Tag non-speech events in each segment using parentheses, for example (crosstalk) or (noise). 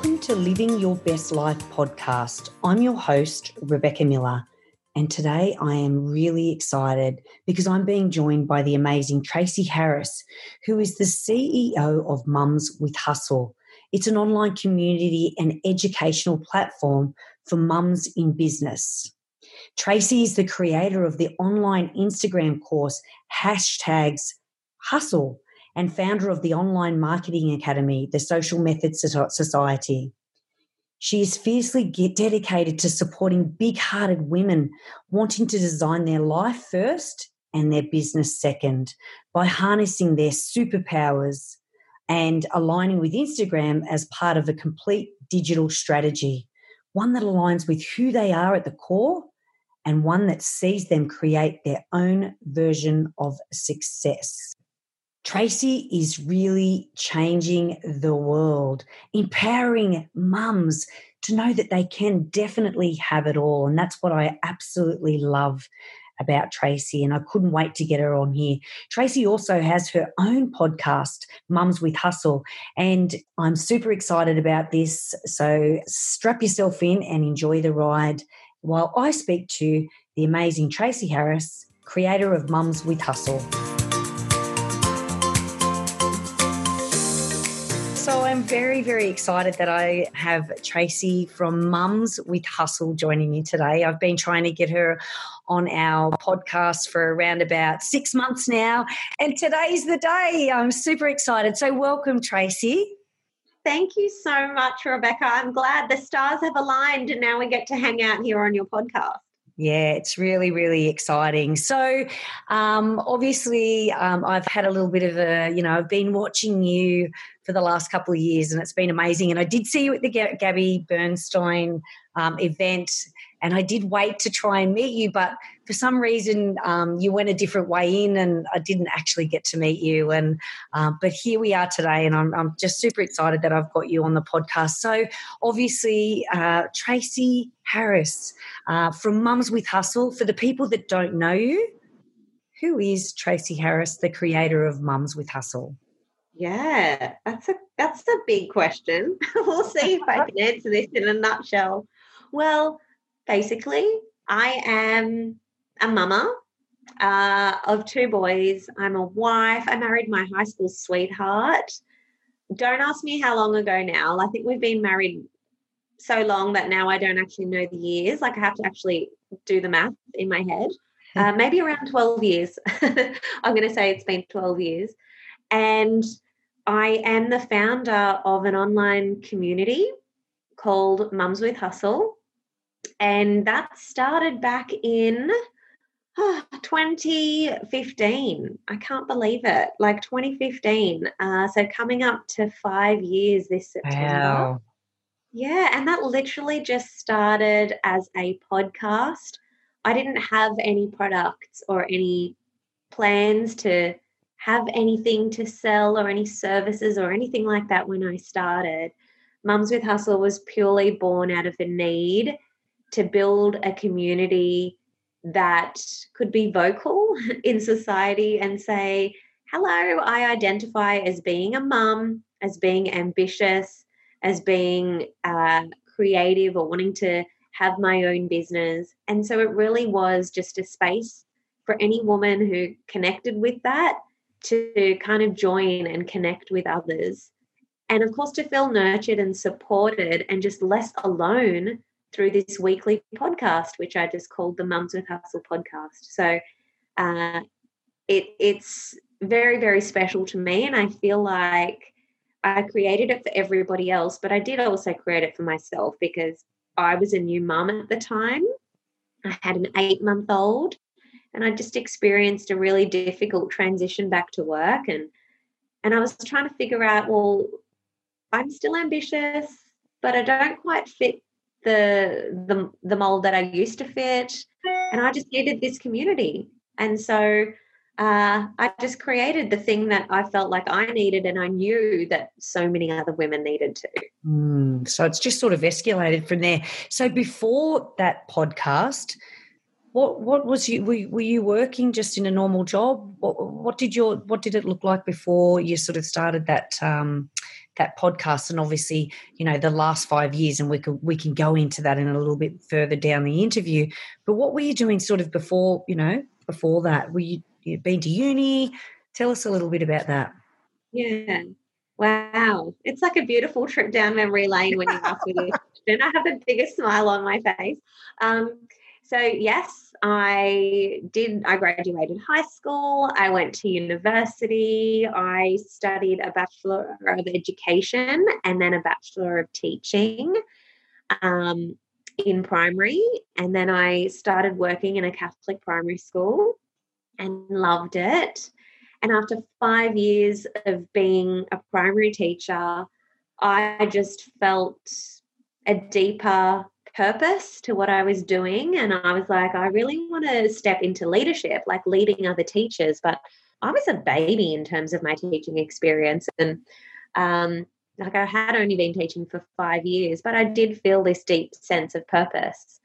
Welcome to Living Your Best Life podcast. I'm your host, Rebecca Miller. And today I am really excited because I'm being joined by the amazing Tracy Harris, who is the CEO of Mums with Hustle. It's an online community and educational platform for mums in business. Tracy is the creator of the online Instagram course hashtags hustle and founder of the online marketing academy, the Social Methods Society. She is fiercely dedicated to supporting big hearted women wanting to design their life first and their business second by harnessing their superpowers and aligning with Instagram as part of a complete digital strategy, one that aligns with who they are at the core and one that sees them create their own version of success. Tracy is really changing the world, empowering mums to know that they can definitely have it all. And that's what I absolutely love about Tracy, and I couldn't wait to get her on here. Tracy also has her own podcast, Mums with Hustle, and I'm super excited about this. So strap yourself in and enjoy the ride while I speak to the amazing Tracy Harris, creator of Mums with Hustle. Very, very excited that I have Tracy from Mums with Hustle joining me today. I've been trying to get her on our podcast for around about six months now, and today's the day. I'm super excited. So, welcome, Tracy. Thank you so much, Rebecca. I'm glad the stars have aligned and now we get to hang out here on your podcast. Yeah, it's really, really exciting. So, um, obviously, um, I've had a little bit of a, you know, I've been watching you for the last couple of years and it's been amazing. And I did see you at the Gabby Bernstein um, event and I did wait to try and meet you, but for some reason um, you went a different way in, and I didn't actually get to meet you. And uh, but here we are today, and I'm, I'm, just super excited that I've got you on the podcast. So obviously, uh, Tracy Harris uh, from Mums with Hustle. For the people that don't know you, who is Tracy Harris, the creator of Mums with Hustle? Yeah, that's a that's a big question. (laughs) we'll see if I (laughs) can answer this in a nutshell. Well, basically. I am a mama uh, of two boys. I'm a wife. I married my high school sweetheart. Don't ask me how long ago now. I think we've been married so long that now I don't actually know the years. Like I have to actually do the math in my head. (laughs) Uh, maybe around 12 years. I'm going to say it's been 12 years. And I am the founder of an online community called Mums with Hustle. And that started back in (sighs) oh, 2015. I can't believe it. Like 2015. Uh, so coming up to five years this September. Wow. Yeah. And that literally just started as a podcast. I didn't have any products or any plans to have anything to sell or any services or anything like that when I started. Mums with Hustle was purely born out of a need to build a community that could be vocal (laughs) in society and say, hello, I identify as being a mum, as being ambitious, as being uh, creative or wanting to have my own business. And so it really was just a space for any woman who connected with that to kind of join and connect with others. And of course, to feel nurtured and supported and just less alone through this weekly podcast, which I just called the Mums with Hustle podcast. So uh, it, it's very, very special to me. And I feel like I created it for everybody else, but I did also create it for myself because I was a new mum at the time. I had an eight month old and I just experienced a really difficult transition back to work. And, and I was trying to figure out, well, I'm still ambitious, but I don't quite fit the the the mold that I used to fit, and I just needed this community. And so uh, I just created the thing that I felt like I needed, and I knew that so many other women needed to. Mm, so it's just sort of escalated from there. So before that podcast, what what was you were, were you working just in a normal job? What, what, did your what did it look like before you sort of started that um, that podcast? And obviously you know the last five years and we can we can go into that in a little bit further down the interview. But what were you doing sort of before you know before that? Were you you been to uni? Tell us a little bit about that. Yeah. Wow. It's like a beautiful trip down memory lane when you ask me this question i have the biggest smile on my face. Um, so yes i did i graduated high school i went to university i studied a bachelor of education and then a bachelor of teaching um, in primary and then i started working in a catholic primary school and loved it. And after five years of being a primary teacher i just felt a deeper purpose to what I was doing. And I was like, I really want to step into leadership, like leading other teachers. But I was a baby in terms of my teaching experience. And um, like I had only been teaching for five years, but I did feel this deep sense of purpose.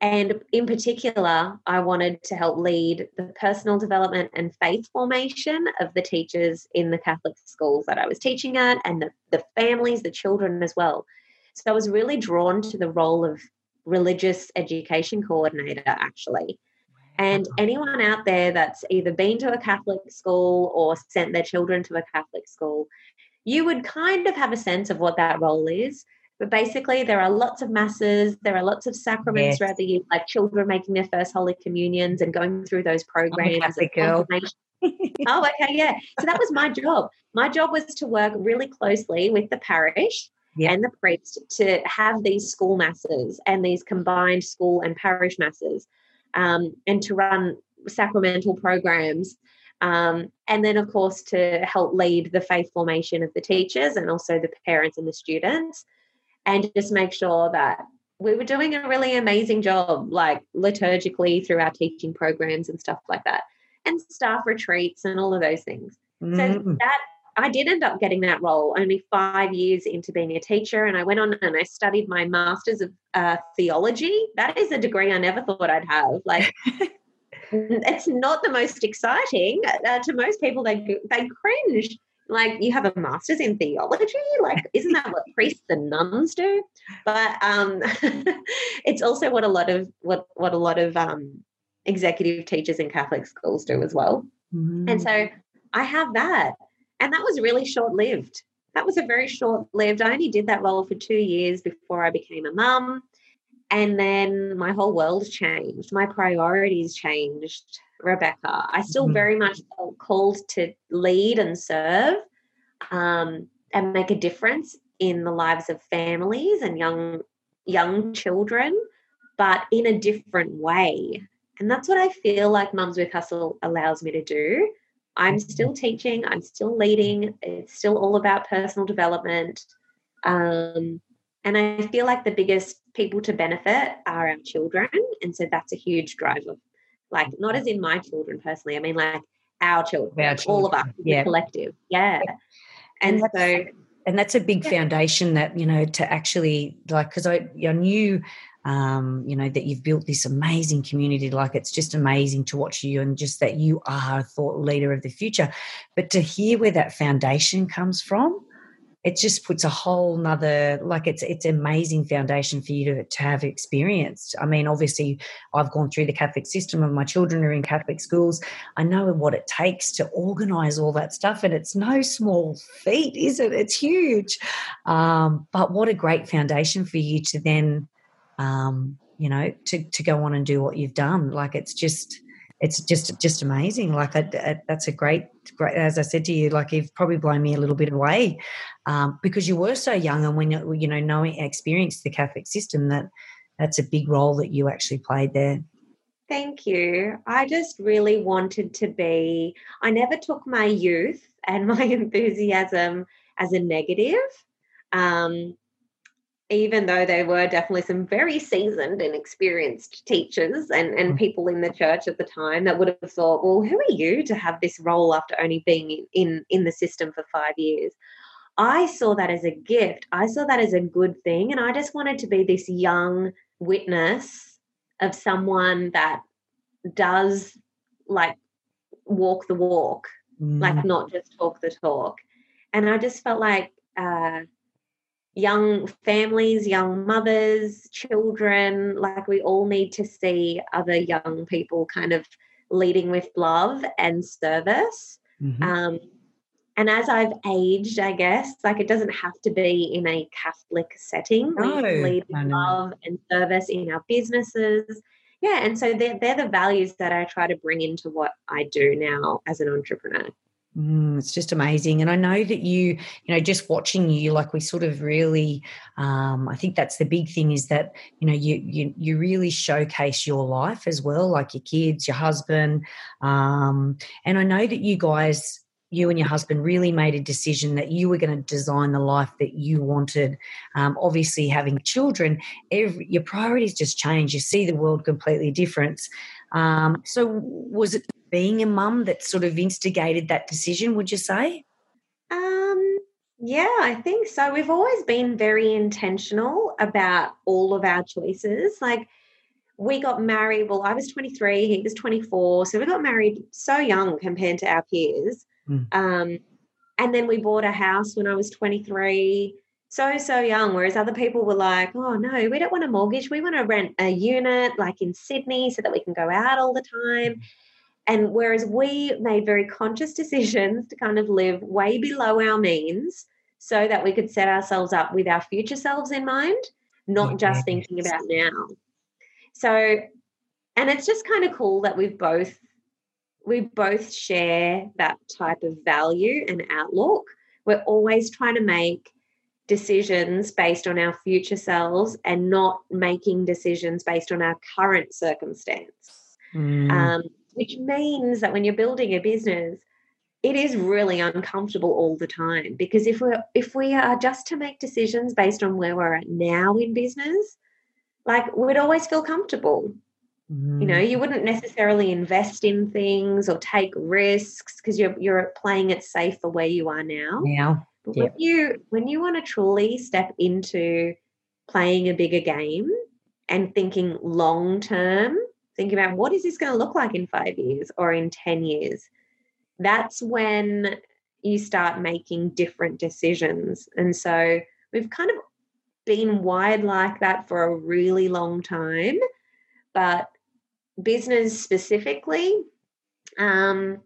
And in particular, I wanted to help lead the personal development and faith formation of the teachers in the Catholic schools that I was teaching at and the, the families, the children as well. So I was really drawn to the role of religious education coordinator, actually. And anyone out there that's either been to a Catholic school or sent their children to a Catholic school, you would kind of have a sense of what that role is. But basically, there are lots of masses, there are lots of sacraments yes. throughout the year, like children making their first Holy Communions and going through those programs. girl. oh, okay, yeah. So that was my job. My job was to work really closely with the parish yeah. and the priest to have these school masses and these combined school and parish masses um, and to run sacramental programs. Um, and then, of course, to help lead the faith formation of the teachers and also the parents and the students, and just make sure that we were doing a really amazing job, like liturgically through our teaching programs and stuff like that, and staff retreats and all of those things. Mm. So that I did end up getting that role only five years into being a teacher, and I went on and I studied my master's of uh, theology. That is a degree I never thought I'd have. Like, (laughs) it's not the most exciting uh, to most people. They they cringe. Like, you have a master's in theology. Like, isn't that what priests and nuns do? But um, (laughs) it's also what a lot of what what a lot of um, executive teachers in Catholic schools do as well. Mm-hmm. And so I have that. And that was really short lived. That was a very short lived. I only did that role for two years before I became a mum. And then my whole world changed. My priorities changed, Rebecca. I still mm-hmm. very much felt called to lead and serve um, and make a difference in the lives of families and young young children, but in a different way. And that's what I feel like Mums with Hustle allows me to do. I'm still teaching, I'm still leading, it's still all about personal development. Um, and I feel like the biggest people to benefit are our children. And so that's a huge driver. Like, not as in my children personally, I mean, like our children, our children. all of us, yeah. collective. Yeah. And, and so. And that's a big foundation that, you know, to actually, like, because I, I knew um, you know, that you've built this amazing community. Like it's just amazing to watch you and just that you are a thought leader of the future. But to hear where that foundation comes from, it just puts a whole nother like it's it's amazing foundation for you to, to have experienced i mean obviously i've gone through the catholic system and my children are in catholic schools i know what it takes to organize all that stuff and it's no small feat is it it's huge um, but what a great foundation for you to then um, you know, to, to go on and do what you've done. Like it's just, it's just, just amazing. Like I, I, that's a great, great, as I said to you, like you've probably blown me a little bit away um, because you were so young and when, you you know, knowing, experienced the Catholic system that that's a big role that you actually played there. Thank you. I just really wanted to be, I never took my youth and (laughs) my enthusiasm as a negative. Um, even though there were definitely some very seasoned and experienced teachers and, and mm. people in the church at the time that would have thought, well, who are you to have this role after only being in, in the system for five years? I saw that as a gift. I saw that as a good thing. And I just wanted to be this young witness of someone that does like walk the walk, mm. like not just talk the talk. And I just felt like uh, young families, young mothers, children. Like we all need to see other young people kind of leading with love and service. Mm-hmm. Um, and as I've aged, I guess, like it doesn't have to be in a Catholic setting. No, we can lead with love and service in our businesses. Yeah, and so they're, they're the values that I try to bring into what I do now as an entrepreneur. Mm, it's just amazing. And I know that you, you know, just watching you, like we sort of really, um, I think that's the big thing is that, you know, you, you, you really showcase your life as well, like your kids, your husband. Um, and I know that you guys, you and your husband really made a decision that you were going to design the life that you wanted. Um, obviously, having children, every, your priorities just change. You see the world completely different. Um, so, was it being a mum that sort of instigated that decision, would you say? Um, yeah, I think so. We've always been very intentional about all of our choices. Like, we got married, well, I was 23, he was 24. So we got married so young compared to our peers. Mm. Um, and then we bought a house when I was 23 so so young whereas other people were like oh no we don't want a mortgage. We want to rent a unit like in sydney so that we can go out all the time. Mm-hmm. And whereas we made very conscious decisions to kind of live way below our means so that we could set ourselves up with our future selves in mind not just thinking about now. So and it's just kind of cool that we've both we both share that type of value and outlook. We're always trying to make decisions based on our future selves and not making decisions based on our current circumstance. Mm. Um, which means that when you're building a business, it is really uncomfortable all the time because if we're if we are just to make decisions based on where we're at now in business, like we'd always feel comfortable. Mm. You know, you wouldn't necessarily invest in things or take risks because you're you're playing it safe for where you are now. Now. But yep. when you when you want to truly step into playing a bigger game and thinking long term, think about what is this going to look like in five years or in 10 years, that's when you start making different decisions. And so we've kind of been wired like that for a really long time. But business specifically, um,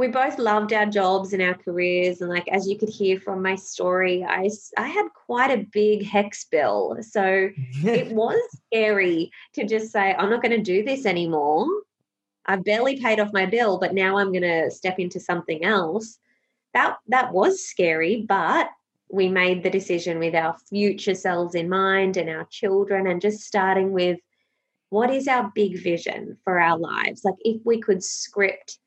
we both loved our jobs and our careers and like as you could hear from my story i i had quite a big HECS bill. So it (laughs) was scary to just say i'm not going to do this anymore. I've barely paid off my bill but now i'm going to step into something else. That that was scary but we made the decision with our future selves in mind and our children and just starting with what is our big vision for our lives? Like if we could script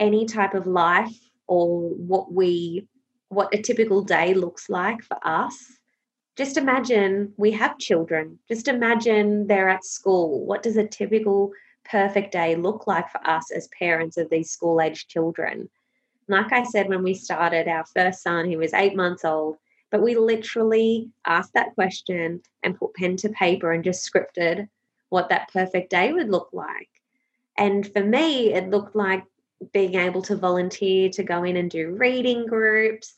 any type of life or what we what a typical day looks like for us. Just imagine we have children. Just imagine they're at school. What does a typical perfect day look like for us as parents of these school age children? Like i said when we started our first son he was 8 months old but we literally asked that question and put pen to paper and just scripted what that perfect day would look like. And for me it looked like being able to volunteer to go in and do reading groups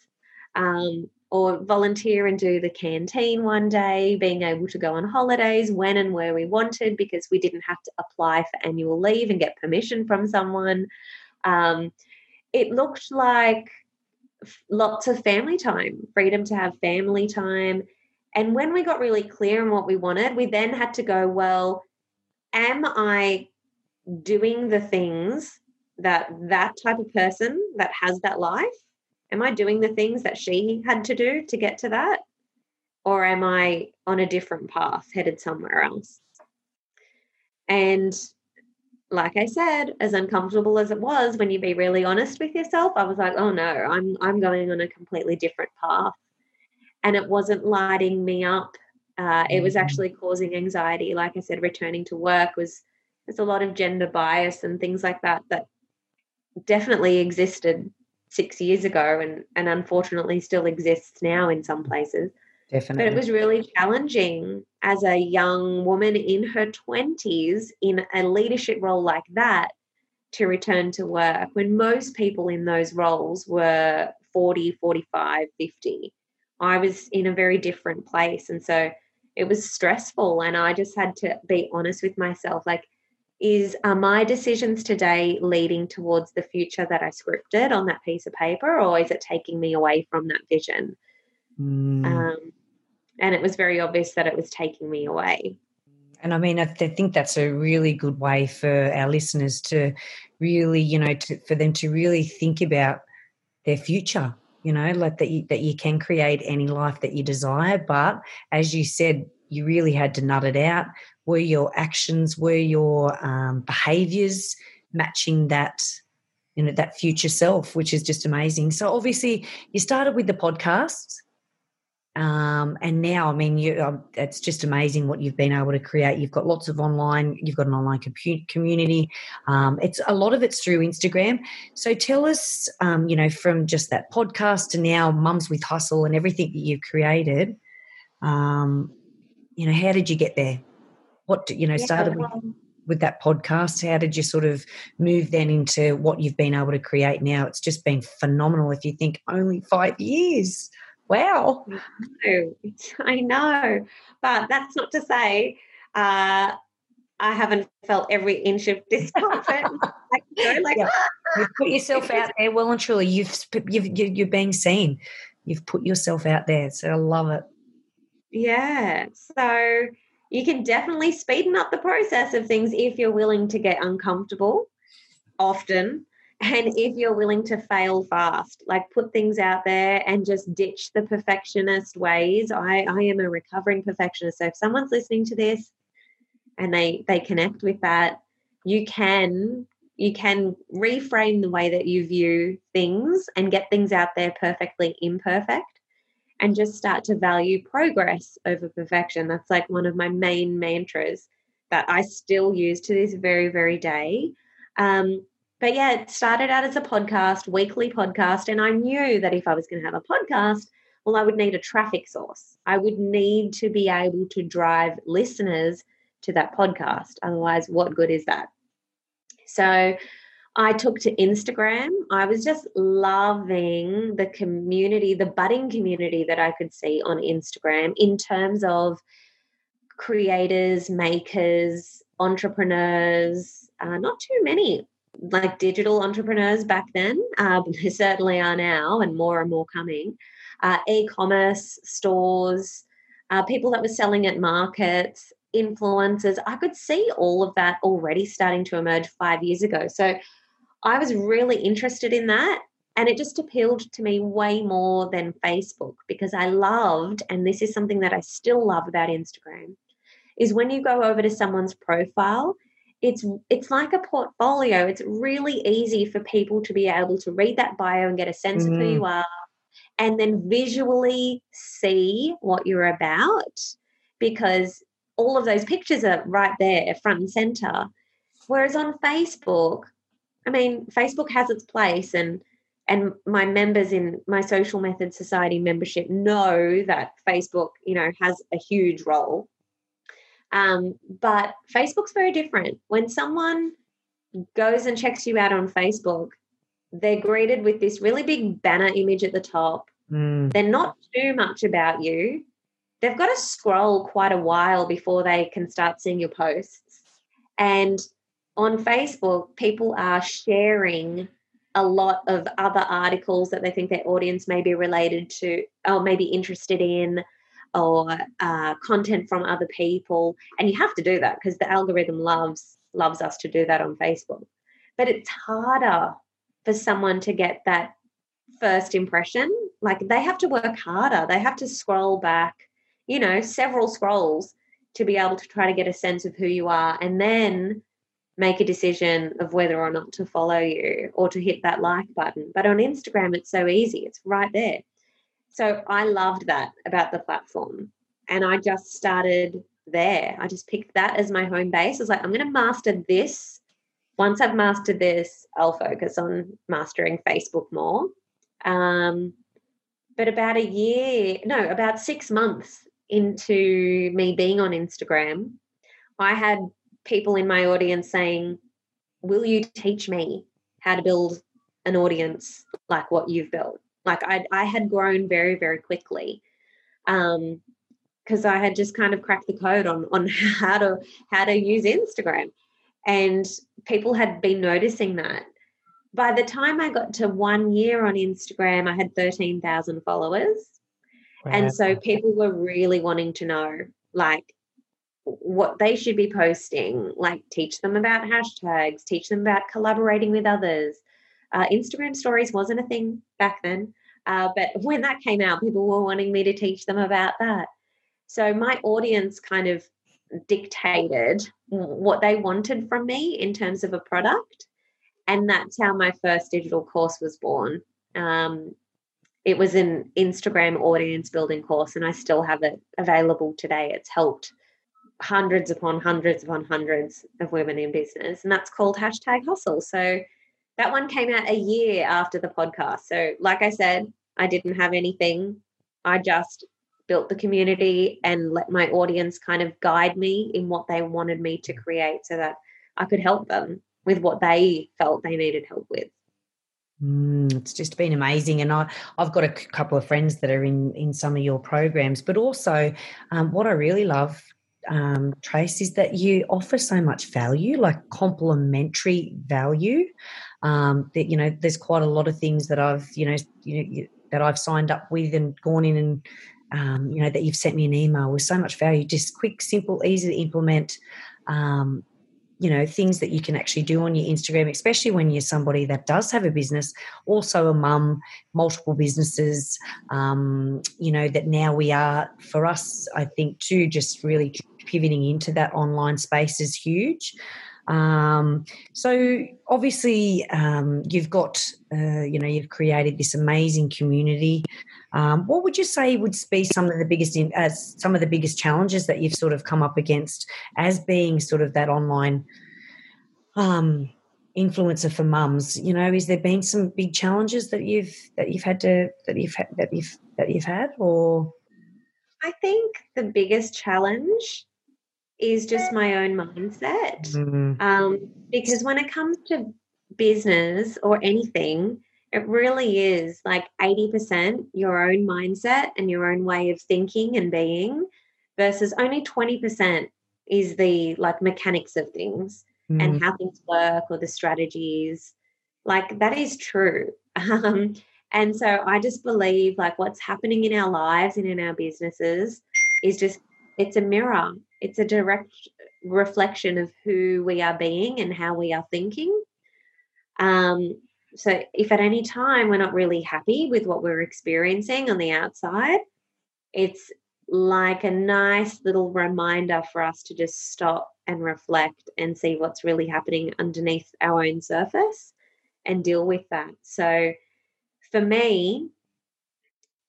um, or volunteer and do the canteen one day, being able to go on holidays when and where we wanted because we didn't have to apply for annual leave and get permission from someone. Um, it looked like lots of family time, freedom to have family time. And when we got really clear on what we wanted, we then had to go, well, am I doing the things that that type of person that has that life am i doing the things that she had to do to get to that? Or am i on a different path headed somewhere else? And like i said as uncomfortable as it was when you be really honest with yourself i was like oh no i'm i'm going on a completely different path. And it wasn't lighting me up. Uh, it was mm-hmm. actually causing anxiety. Like i said returning to work was there's a lot of gender bias and things like that that definitely existed six years ago and, and unfortunately still exists now in some places. Definitely. But it was really challenging as a young woman in her 20s in a leadership role like that to return to work when most people in those roles were 40, 45, 50 I was in a very different place. And so it was stressful. And I just had to be honest with myself like, is are my decisions today leading towards the future that I scripted on that piece of paper, or is it taking me away from that vision? Mm. Um, and it was very obvious that it was taking me away. And I mean, I think that's a really good way for our listeners to really, you know, to, for them to really think about their future. You know, like that you, that you can create any life that you desire, but as you said, you really had to nut it out. Were your actions, were your um, behaviors matching that you know that future self which is just amazing so obviously you started with the podcasts um, and now, I mean, you, um, it's just amazing what you've been able to create. You've got lots of online, you've got an online community. Um, it's a lot of it's through Instagram. So tell us, um, you know, from just that podcast to now, Mums with Hustle and everything that you've created. Um, you know, how did you get there? What do, you know started with, with that podcast? How did you sort of move then into what you've been able to create now? It's just been phenomenal. If you think only five years. Wow. I know. But that's not to say uh, I haven't felt every inch of discomfort. (laughs) like, you know, like yeah. You've put yourself out there well and truly. You've, you've, you're being seen. You've put yourself out there. So I love it. Yeah. So you can definitely speeden up the process of things if you're willing to get uncomfortable often and if you're willing to fail fast like put things out there and just ditch the perfectionist ways i i am a recovering perfectionist so if someone's listening to this and they they connect with that you can you can reframe the way that you view things and get things out there perfectly imperfect and just start to value progress over perfection that's like one of my main mantras that i still use to this very very day um, but yeah, it started out as a podcast, weekly podcast. And I knew that if I was going to have a podcast, well, I would need a traffic source. I would need to be able to drive listeners to that podcast. Otherwise, what good is that? So I took to Instagram. I was just loving the community, the budding community that I could see on Instagram in terms of creators, makers, entrepreneurs, uh, not too many like digital entrepreneurs back then. Uh, certainly are now, and more and more coming. Uh, e-commerce stores, uh, people that were selling at markets, influencers. I could see all of that already starting to emerge five years ago. So I was really interested in that. And it just appealed to me way more than Facebook because I loved, and this is something that I still love about Instagram, is when you go over to someone's profile it's it's like a portfolio. It's really easy for people to be able to read that bio and get a sense mm-hmm. of who you mm-hmm. are and then visually see what you're about because all of those pictures are right there front and center. Whereas on Facebook, I mean, Facebook has its place and and my members in my social method society membership know that Facebook, you know, has a huge role um, but Facebook's very different. When someone goes and checks you out on Facebook, they're greeted with this really big banner image at the top. Mm. They're not too much about you. They've got to scroll quite a while before they can start seeing your posts. And on Facebook, people are sharing a lot of other articles that they think their audience may be related to or maybe interested in or uh, content from other people. And you have to do that because the algorithm loves loves us to do that on facebook. But it's harder for someone to get that first impression. Like they have to work harder. They have to scroll back you know several scrolls to be able to try to get a sense of who you are. And then make a decision of whether or not to follow you or to hit that like button but on instagram it's so easy it's right there so I loved that about the platform. And I just started there. I just picked that as my home base. I was like, I'm going to master this. Once I've mastered this, I'll focus on mastering Facebook more. Um, but about a year, no, about six months into me being on Instagram, I had people in my audience saying, Will you teach me how to build an audience like what you've built? Like I, I had grown very, very quickly Um, because I had just kind of cracked the code on on (laughs) how to how to use Instagram, and people had been noticing that. By the time I got to one year on Instagram, I had thirteen thousand followers, wow. and so people were really wanting to know like what they should be posting, like teach them about hashtags, teach them about collaborating with others. Uh, Instagram stories wasn't a thing back then, uh, but when that came out, people were wanting me to teach them about that. So my audience kind of dictated what they wanted from me in terms of a product. And that's how my first digital course was born. Um, it was an Instagram audience building course, and I still have it available today. It's helped hundreds upon hundreds upon hundreds of women in business, and that's called hashtag hustle. So that one came out a year after the podcast. So, like I said, I didn't have anything. I just built the community and let my audience kind of guide me in what they wanted me to create so that I could help them with what they felt they needed help with. Mm, it's just been amazing, and I, I've got a couple of friends that are in in some of your programs. But also, um, what I really love, um, Trace, is that you offer so much value, like complementary value. Um, that you know, there's quite a lot of things that I've you know, you know you, that I've signed up with and gone in and um, you know, that you've sent me an email with so much value, just quick, simple, easy to implement, um, you know, things that you can actually do on your Instagram, especially when you're somebody that does have a business, also a mum, multiple businesses, um, you know, that now we are, for us, I think, too, just really pivoting into that online space is huge. Um, so obviously, um, you've got, uh, you know, you've created this amazing community. Um, what would you say would be some of the biggest, in, uh, some of the biggest challenges that you've sort of come up against as being sort of that online um, influencer for mums? You know, is there been some big challenges that you've that you've had to that you've that you've that you've had, or? I think the biggest challenge is just my own mindset. Mm-hmm. Um, because when it comes to business or anything, it really is like 80% your own mindset and your own way of thinking and being versus only 20% is the like mechanics of things mm. and how things work or the strategies. Like that is true. (laughs) Um, and so I just believe like what's happening in our lives and in our businesses is just it's a mirror it's a direct reflection of who we are being and how we are thinking. Um, so, if at any time we're not really happy with what we're experiencing on the outside, it's like a nice little reminder for us to just stop and reflect and see what's really happening underneath our own surface and deal with that. So, for me,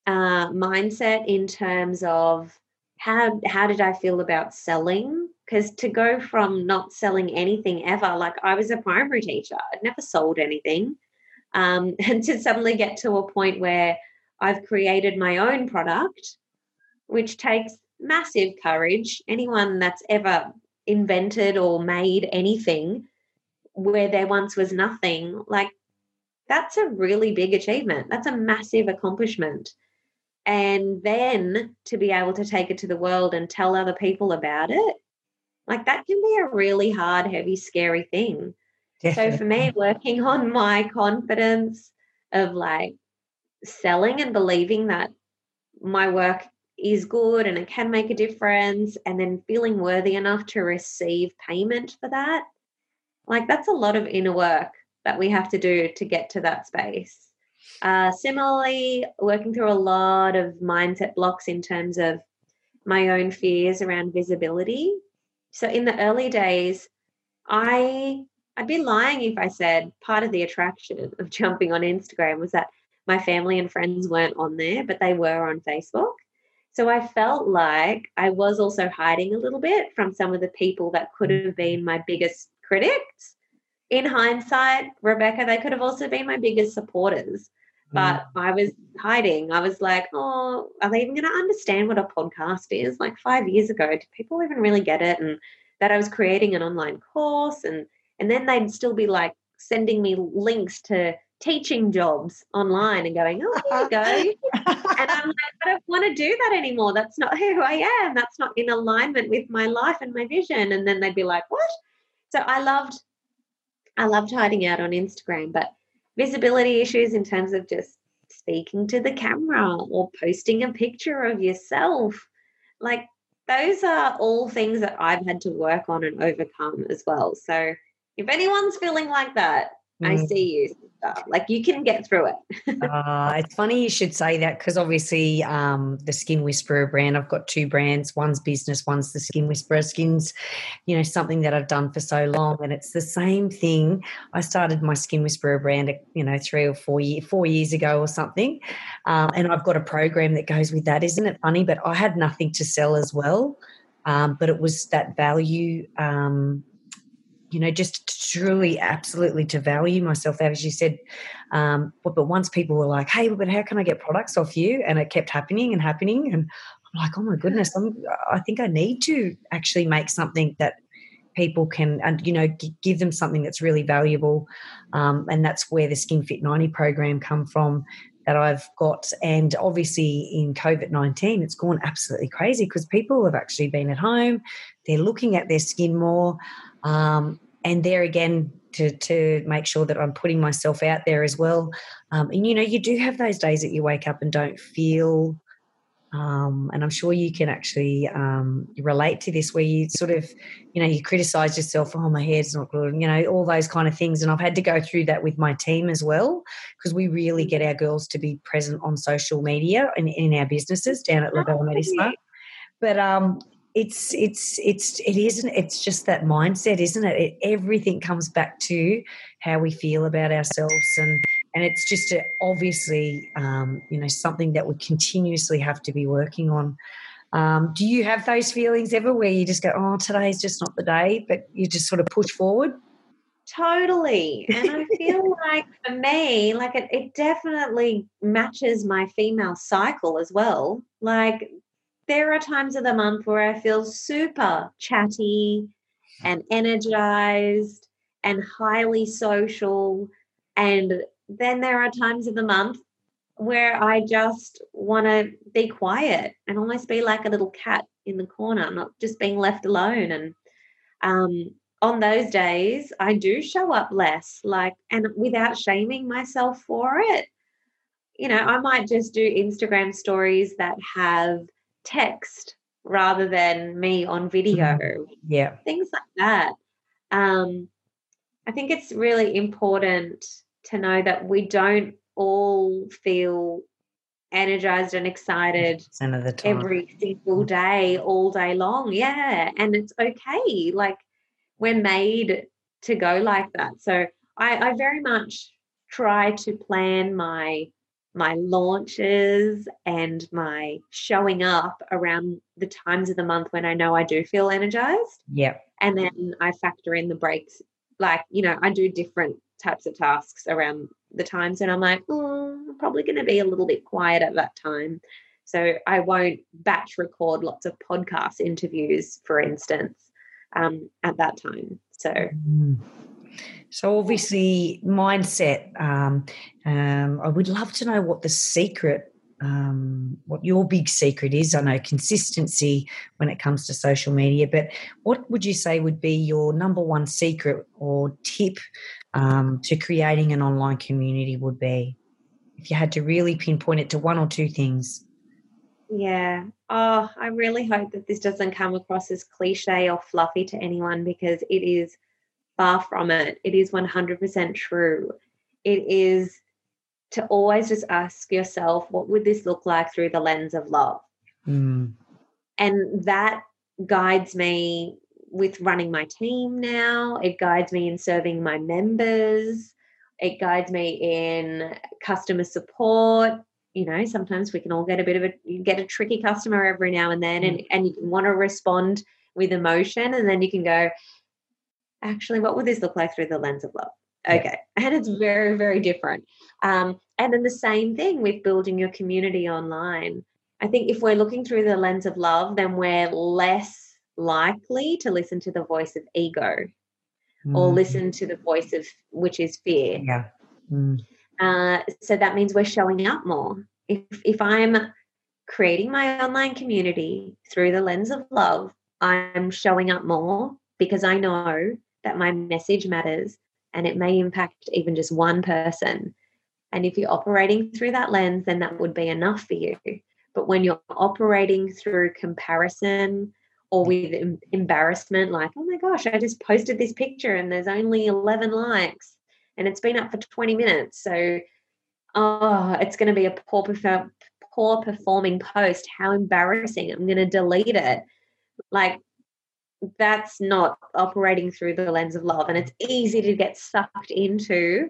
uh, mindset in terms of how how did I feel about selling? Because to go from not selling anything ever, like I was a primary teacher, I'd never sold anything, um, (laughs) and to suddenly get to a point where I've created my own product, which takes massive courage. Anyone that's ever invented or made anything where there once was nothing, like that's a really big achievement. That's a massive accomplishment and then to be able to take it to the world and tell other people about it like that can be a really hard heavy scary thing Definitely. so for me working (laughs) on my confidence of like selling and believing that my work is good and it can make a difference and then feeling worthy enough to receive payment for that like that's a lot of inner work that we have to do to get to that space uh, similarly, working through a lot of mindset blocks in terms of my own fears around visibility. So in the early days, I I'd be lying if I said part of the attraction (laughs) of jumping on Instagram was that my family and friends weren't on there, but they were on Facebook. So I felt like I was also hiding a little bit from some of the people that could have been my biggest critics. In hindsight, Rebecca, they could have also been my biggest supporters. But mm. I was hiding. I was like, oh, are they even going to understand what a podcast is? Like five years ago, did people even really get it? And that I was creating an online course, and and then they'd still be like sending me links to teaching jobs online and going, oh, here you go. (laughs) and I'm like, I don't want to do that anymore. That's not (laughs) who I am. That's not in alignment with my life and my vision. And then they'd be like, what? So I loved, I loved hiding out on Instagram, but visibility issues in terms of just speaking to the camera or posting a picture of yourself. Like those are all things that I've had to work on and overcome as well. So if anyone's feeling like that, mm. I see you. Like you can get through it. uh, (laughs) it's funny you should say that because obviously um, the Skin Whisperer brand, I've got two brands. One's business, one's the Skin Whisperer. Skin's, you know, something that I've done for so long, and it's the same thing. I started my Skin Whisperer brand, you know, three or four year, four years ago or something, um, and I've got a program that goes with that. Isn't it funny? But I had nothing to sell as well. Um, but it was that value um, you know, just truly, absolutely to value myself as you said. Um, but, but once people were like, hey, but how can I get products off you? And it kept happening and happening. And I'm like, oh my goodness, I'm, I think I need to actually make something that people can, and you know, give them something that's really valuable. Um, and that's where the Skin Fit 90 program come from that I've got. And obviously, in COVID 19, it's gone absolutely crazy because people have actually been at home, they're looking at their skin more. Um, and there again to to make sure that I'm putting myself out there as well. Um, and you know, you do have those days that you wake up and don't feel. Um, and I'm sure you can actually um, relate to this, where you sort of, you know, you criticize yourself. Oh, my hair's not good. You know, all those kind of things. And I've had to go through that with my team as well, because we really get our girls to be present on social media and in our businesses down at La Bella Medispa. But um, it's it's it's it isn't it's just that mindset isn't it? it everything comes back to how we feel about ourselves and and it's just a, obviously um, you know something that we continuously have to be working on. Um, do you have those feelings ever where you just go oh today's just not the day but you just sort of push forward? Totally. And i (laughs) feel like for me like it, it definitely matches my female cycle as well. Like there are times of the month where I feel super chatty and energized and highly social. And then there are times of the month where I just want to be quiet and almost be like a little cat in the corner, not just being left alone. And um, on those days, I do show up less, like, and without shaming myself for it. You know, I might just do Instagram stories that have text rather than me on video. Mm-hmm. Yeah. Things like that. Um, I think it's really important to know that we don't all feel energized and excited every single day, all day long. Yeah. And it's okay. Like we're made to go like that. So I, I very much try to plan my my launches and my showing up around the times of the month when I know I do feel energized. Yeah. And then I factor in the breaks. Like, you know, I do different types of tasks around the times and I'm like, oh, I'm probably going to be a little bit quiet at that time. So I won't batch record lots of podcast interviews, for instance, um, at that time. So. Mm. So obviously, mindset. Um, um, I would love to know what the secret, um, what your big secret is. I know consistency when it comes to social media, but what would you say would be your number one secret or tip um, to creating an online community? Would be if you had to really pinpoint it to one or two things. Yeah. Oh, I really hope that this doesn't come across as cliche or fluffy to anyone because it is Far from it. It is 100% true. It is to always just ask yourself, what would this look like through the lens of love? Mm. And that guides me with running my team now. It guides me in serving my members. It guides me in customer support. You know, sometimes we can all get a bit of a get a tricky customer every now and then, and, mm. and you want to respond with emotion, and then you can go, actually, what would this look like through the lens of love? Okay. And it's very, very different. Um, and then the same thing with building your community online. I think if we're looking through the lens of love, then we're less likely to listen to the voice of ego mm. or listen to the voice of which is fear. Yeah. Mm. Uh, so that means we're showing up more. If if I'm creating my online community through the lens of love, I'm showing up more because I know that my message matters and it may impact even just one person. And if you're operating through that lens, then that would be enough for you. But when you're operating through comparison or with embarrassment, like, oh my gosh, I just posted this picture and there's only 11 likes and it's been up for 20 minutes. So, oh, it's going to be a poor, poor performing post. How embarrassing. I'm going to delete it. Like, that's not operating through the lens of love. And it's easy to get sucked into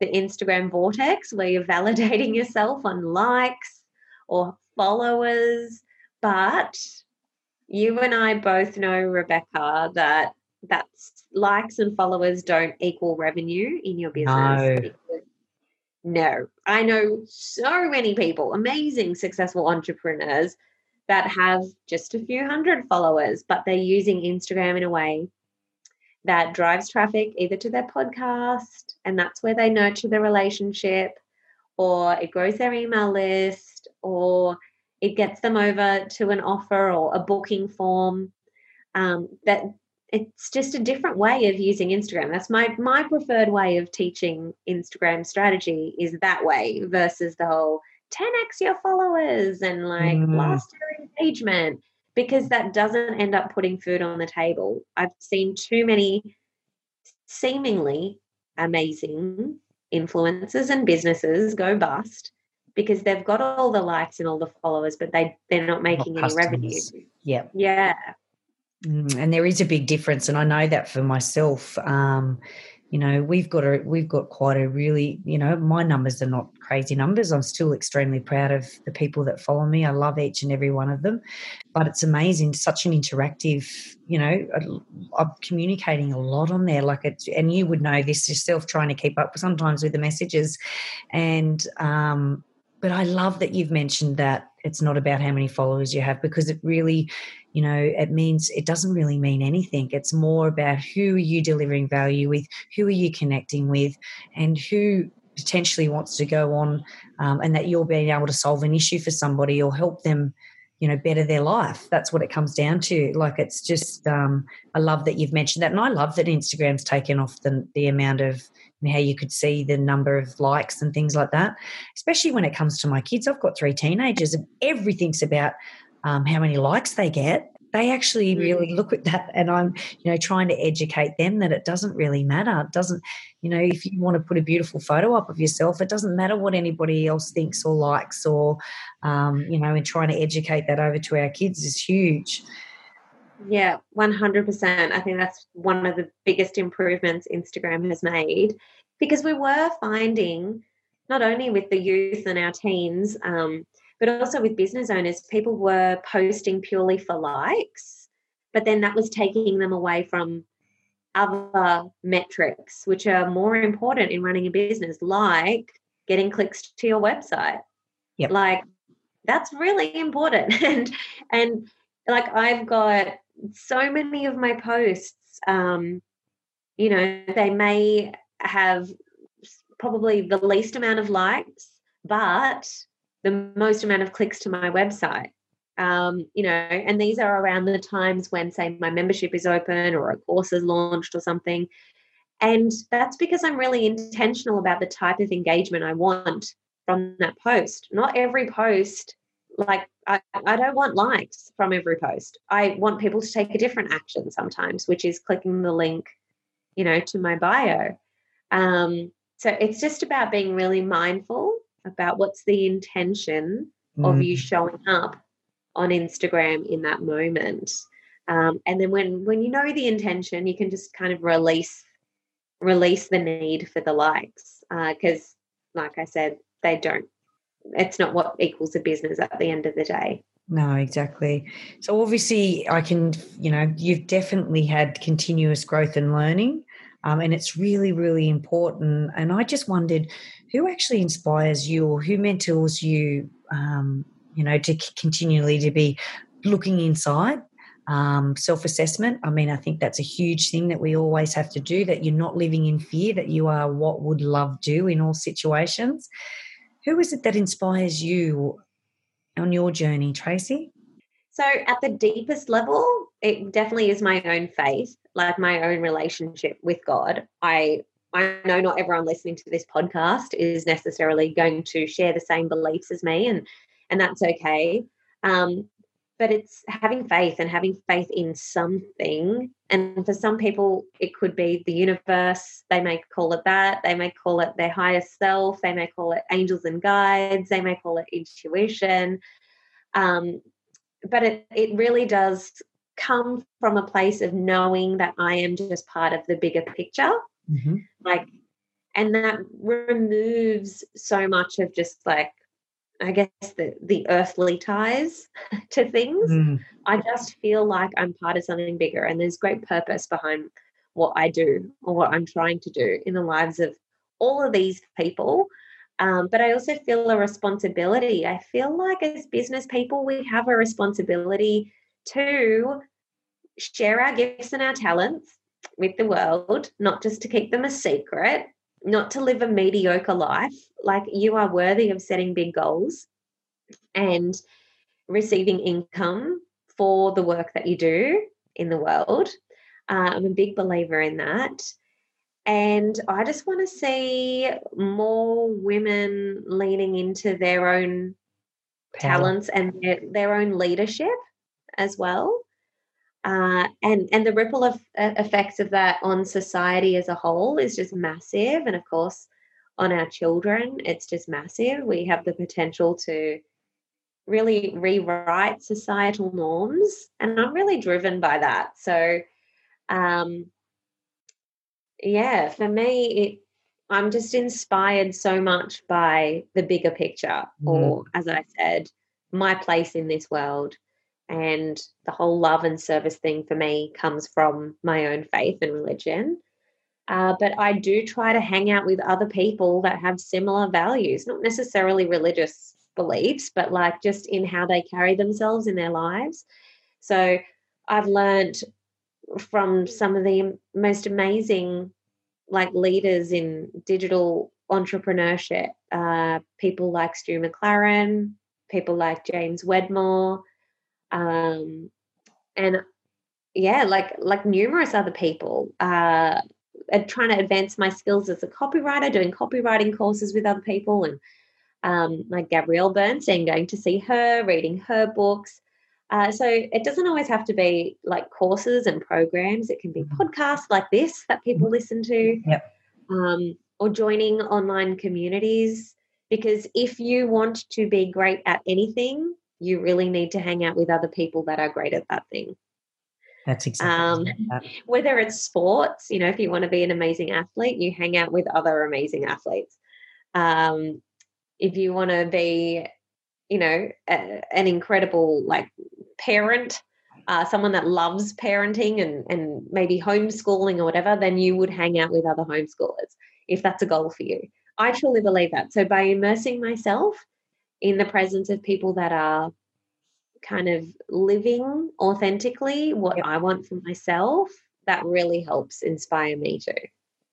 the Instagram vortex where you're validating yourself on likes or followers. But you and I both know, Rebecca, that that's likes and followers don't equal revenue in your business. No. no. I know so many people, amazing, successful entrepreneurs that have just a few hundred followers, but they're using Instagram in a way that drives traffic either to their podcast, and that's where they nurture the relationship, or it grows their email list, or it gets them over to an offer or a booking form. Um, that it's just a different way of using Instagram. That's my my preferred way of teaching Instagram strategy is that way versus the whole 10x your followers and like mm. blast your engagement because that doesn't end up putting food on the table. I've seen too many seemingly amazing influencers and businesses go bust because they've got all the likes and all the followers, but they they're not making any revenue. Yeah, yeah. Mm, and there is a big difference, and I know that for myself. Um, you know we've got a we've got quite a really you know my numbers are not crazy numbers i'm still extremely proud of the people that follow me i love each and every one of them but it's amazing such an interactive you know i'm communicating a lot on there like it's and you would know this yourself trying to keep up sometimes with the messages and um but i love that you've mentioned that it's not about how many followers you have because it really you know it means it doesn't really mean anything. It's more about who are you delivering value with who are you connecting with and who potentially wants to go on um, and that you're being able to solve an issue for somebody or help them you know better their life. That's what it comes down to. Like it's just um, i love that you've mentioned that and i love that instagram's taken off the, the amount of know, how you could see the number of likes and things like that. Especially when it comes to my kids i've got three teenagers and everything's about um, how many likes they get. They actually really look at that and i'm you know trying to educate them that it doesn't really matter. It doesn't you know if you want to put a beautiful photo up of yourself it doesn't matter what anybody else thinks or likes or um, you know and trying to educate that over to our kids is huge yeah 100% i think that's one of the biggest improvements instagram has made because we were finding not only with the youth and our teens um, but also with business owners, people were posting purely for likes, but then that was taking them away from other metrics, which are more important in running a business, like getting clicks to your website. Yep. Like that's really important. (laughs) and and like I've got so many of my posts, um, you know, they may have probably the least amount of likes, but the most amount of clicks to my website. Um, you know, and these are around the times when, say, my membership is open or a course is launched or something. And that's because I'm really intentional about the type of engagement I want from that post. Not every post, like, I, I don't want likes from every post. I want people to take a different action sometimes, which is clicking the link, you know, to my bio. Um, so it's just about being really mindful about what's the intention mm. of you mm. showing up on Instagram in that moment. Um, and then when when you know the intention, you can just kind of release release the need for the likes because, uh, like I said, they don't. It's not what equals a business at the end of the day. No, exactly. So obviously, I can, you know, you've definitely had continuous growth and learning. Um, and it's really, really important. And I just wondered who actually inspires you or who mentors you, um, you know, to continually to be looking inside um, self assessment. I mean, I think that's a huge thing that we always have to do that you're not living in fear, that you are what would love do in all situations. Who is it that inspires you on your journey, Tracy? So, at the deepest level, it definitely is my own faith, like my own relationship with God. I I know not everyone listening to this podcast is necessarily going to share the same beliefs as me, and and that's okay. Um, but it's having faith and having faith in something. And for some people, it could be the universe. They may call it that. They may call it their higher self. They may call it angels and guides. They may call it intuition. Um, but it, it really does come from a place of knowing that I am just part of the bigger picture. Mm-hmm. Like, and that removes so much of just like I guess the the earthly ties (laughs) to things. Mm. I just feel like I'm part of something bigger, and there's great purpose behind what I do or what I'm trying to do in the lives of all of these people. Um, but I also feel a responsibility. I feel like as business people, we have a responsibility to share our gifts and our talents with the world, not just to keep them a secret, not to live a mediocre life. Like you are worthy of setting big goals and receiving income for the work that you do in the world. Uh, I'm a big believer in that. And I just want to see more women leaning into their own Power. talents and their, their own leadership as well. Uh, and and the ripple of uh, effects of that on society as a whole is just massive. And of course on our children it's just massive. We have the potential to really rewrite societal norms and i'm really driven by that. So um yeah for me it i'm just inspired so much by the bigger picture mm. or as i said my place in this world and the whole love and service thing for me comes from my own faith and religion. Uh, but I do try to hang out with other people that have similar values, not necessarily religious beliefs, but like just in how they carry themselves in their lives. So I've learned from some of the most amazing like leaders in digital entrepreneurship, uh, people like Stu McLaren, people like James Wedmore, um, and yeah, like like numerous other people. Uh, trying to advance my skills as a copywriter, doing copywriting courses with other people, and um, like Gabrielle Bernstein, going to see her, reading her books. Uh, so it doesn't always have to be like courses and programs. It can be mm-hmm. podcasts like this that people mm-hmm. listen to, yep. um, or joining online communities. Because if you want to be great at anything, you really need to hang out with other people that are great at that thing. That's exactly um, that. whether it's sports, you know, if you want to be an amazing athlete, you hang out with other amazing athletes. Um, if you want to be, you know, a, an incredible like parent, uh, someone that loves parenting and and maybe homeschooling or whatever, then you would hang out with other homeschoolers if that's a goal for you. I truly believe that. So by immersing myself in the presence of people that are kind of living authentically what yep. I want for myself, that really helps inspire me too.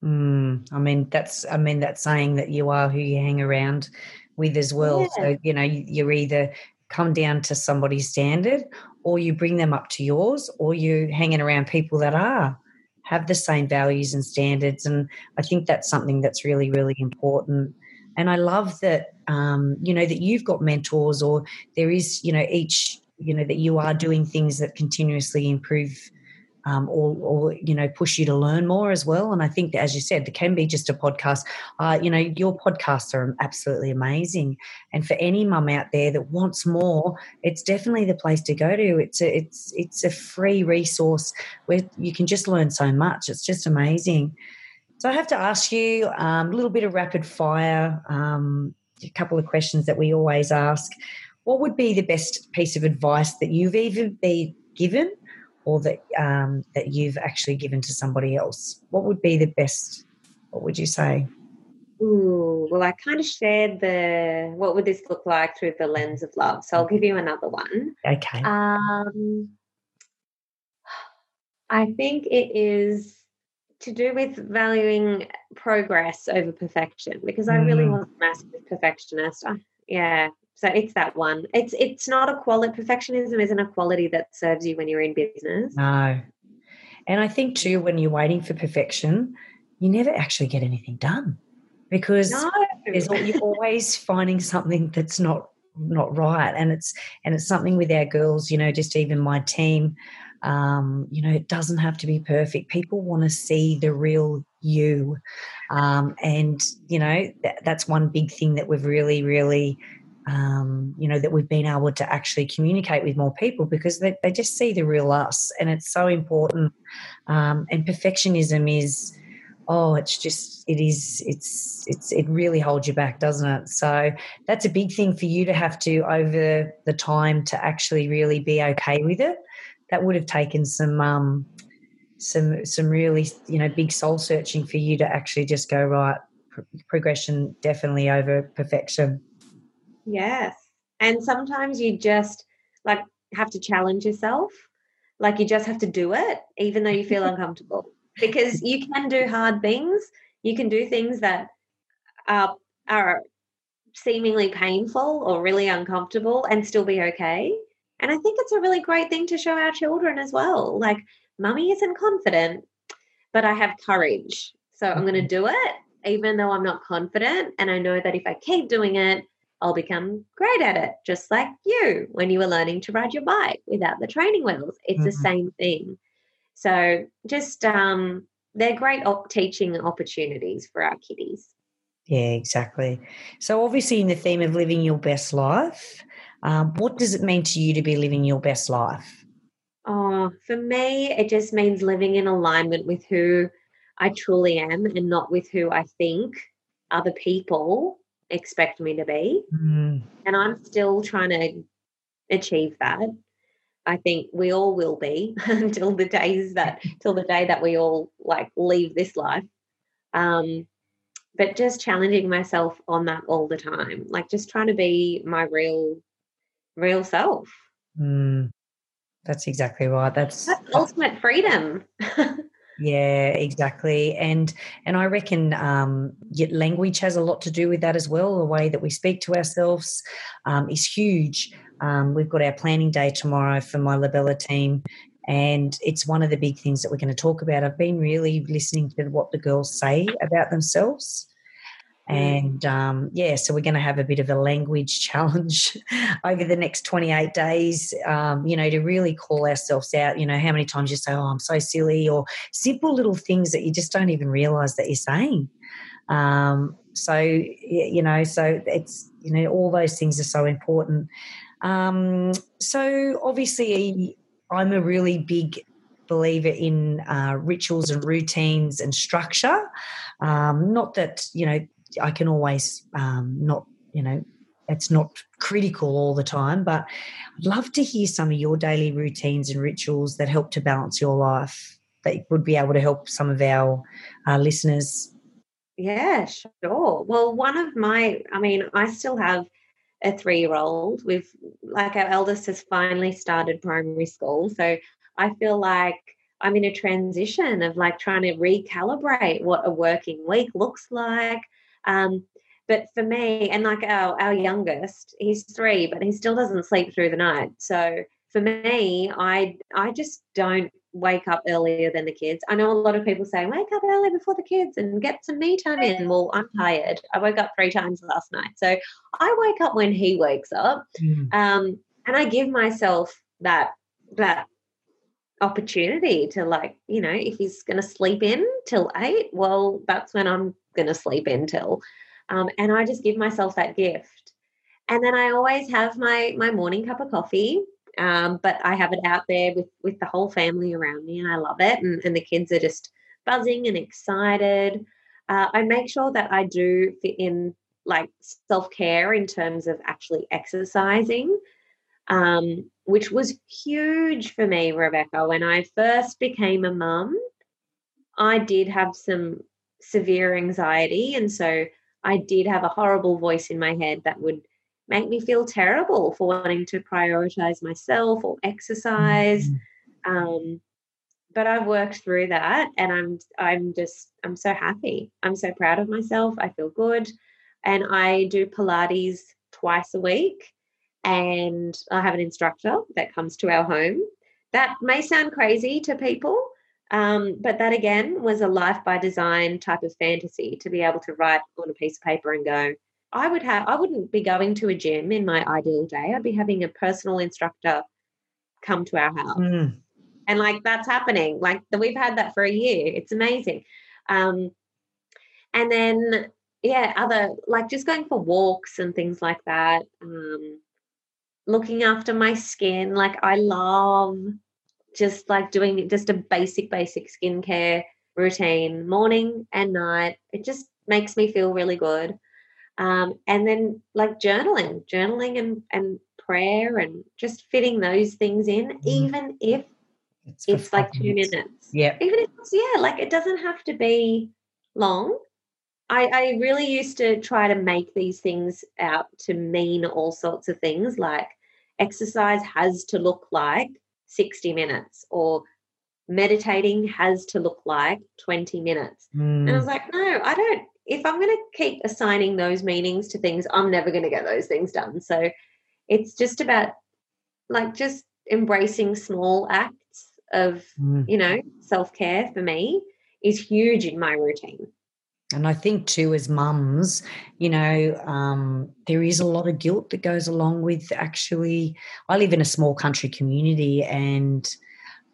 Mm, I mean, that's I mean that saying that you are who you hang around with as well. Yeah. So you know you're either come down to somebody's standard, or you bring them up to yours, or you hanging around people that are have the same values and standards. And I think that's something that's really really important and I love that, um, you know, that you've got mentors or there is, you know, each, you know, that you are doing things that continuously improve um, or, or, you know, push you to learn more as well. And I think that, as you said, there can be just a podcast. Uh, you know, your podcasts are absolutely amazing. And for any mum out there that wants more, it's definitely the place to go to. It's a, it's, it's a free resource where you can just learn so much. It's just amazing. So I have to ask you um, a little bit of rapid fire, um, a couple of questions that we always ask. What would be the best piece of advice that you've even been given, or that um, that you've actually given to somebody else? What would be the best? What would you say? Ooh, well, I kind of shared the what would this look like through the lens of love. So I'll give you another one. Okay. Um, I think it is to do with valuing progress over perfection because I really mm. was a massive perfectionist. I, yeah, so it's that one. It's it's not a quality. Perfectionism isn't a quality that serves you when you're in business. No, and I think too when you're waiting for perfection, you never actually get anything done because no. you're always finding something that's not not right, and it's and it's something with our girls. You know, just even my team. Um, you know, it doesn't have to be perfect. People want to see the real you. Um, and, you know, that, that's one big thing that we've really, really, um, you know, that we've been able to actually communicate with more people because they, they just see the real us. And it's so important. Um, and perfectionism is, oh it's just it is it's it's it really holds you back doesn't it so that's a big thing for you to have to over the time to actually really be okay with it that would have taken some um, some some really you know big soul searching for you to actually just go right progression definitely over perfection. Yes. And sometimes you just like have to challenge yourself. Like you just have to do it even though you feel (laughs) uncomfortable. Because you can do hard things. You can do things that are are seemingly painful or really uncomfortable and still be okay and I think it's a really great thing to show our children as well. Like, mummy isn't confident, but I have courage. So I'm going to mm-hmm. do it, even though I'm not confident. And I know that if I keep doing it, I'll become great at it, just like you when you were learning to ride your bike without the training wheels. It's mm-hmm. the same thing. So just, um, they're great op- teaching opportunities for our kiddies. Yeah, exactly. So, obviously, in the theme of living your best life, um, what does it mean to you to be living your best life? Oh, for me, it just means living in alignment with who I truly am and not with who I think other people expect me to be. Mm. And I'm still trying to achieve that. I think we all will be (laughs) until the days that till the day that we all like leave this life. Um, but just challenging myself on that all the time, like just trying to be my real real self. Mm, that's exactly right. That's, that's ultimate freedom. (laughs) yeah, exactly. And and I reckon um, yet language has a lot to do with that as well. The way that we speak to ourselves um, is huge. Um, we've got our planning day tomorrow for my Labella team, and it's one of the big things that we're going to talk about. I've been really listening to what the girls say about themselves. And um, yeah, so we're going to have a bit of a language (laughs) challenge over the next 28 days, um, you know, to really call ourselves out. You know, how many times you say, oh, I'm so silly, or simple little things that you just don't even realize that you're saying. Um, so, you know, so it's, you know, all those things are so important. Um, so obviously, I'm a really big believer in uh, rituals and routines and structure. Um, not that you know I can always um, not, you know, it's not critical all the time, but I'd love to hear some of your daily routines and rituals that help to balance your life that would be able to help some of our uh, listeners. Yeah, sure. Well, one of my, I mean, I still have a three year old. We've, like, our eldest has finally started primary school. So I feel like I'm in a transition of like trying to recalibrate what a working week looks like. Um, but for me, and like our our youngest, he's three, but he still doesn't sleep through the night. So for me, I I just don't wake up earlier than the kids. I know a lot of people say wake up early before the kids and get some me time in. (laughs) Well, I'm tired. I woke up three times last night, so I wake up when he wakes up, mm. um, and I give myself that that opportunity to like you know if he's going to sleep in till eight well that's when i'm going to sleep in till um, and i just give myself that gift. And then i always have my my morning cup of coffee um, but i have it out there with with the whole family around me and i love it. And, and the kids are just buzzing and excited. Uh, i make sure that i do fit in like self-care in terms of actually exercising um, which was huge for me, Rebecca. When I first became a mum, I did have some severe anxiety. And so I did have a horrible voice in my head that would make me feel terrible for wanting to prioritize myself or exercise. Mm-hmm. Um, but I've worked through that and I'm I'm just I'm so happy. I'm so proud of myself. I feel good. And I do Pilates twice a week and I have an instructor that comes to our home. That may sound crazy to people, um, but that again was a life by design type of fantasy to be able to write on a piece of paper and go, I would have I wouldn't be going to a gym in my ideal day. I'd be having a personal instructor come to our house. Mm. And like that's happening. Like we've had that for a year. It's amazing. Um, and then yeah, other like just going for walks and things like that. Um, looking after my skin. Like I love just like doing just a basic, basic skincare routine, morning and night. It just makes me feel really good. Um, and then like journaling, journaling and, and prayer and just fitting those things in, mm. even if it's, it's like two minutes. minutes. Yeah. Even if it's, yeah, like it doesn't have to be long. I, I really used to try to make these things out to mean all sorts of things like exercise has to look like 60 minutes or meditating has to look like 20 minutes. Mm. And I was mm. like, no, I don't. If I'm going to keep assigning those meanings to things, I'm never going to get those things done. So it's just about like just embracing small acts of, mm. you know, self care for me is huge in my routine. And I think too, as mums, you know, um, there is a lot of guilt that goes along with actually. I live in a small country community, and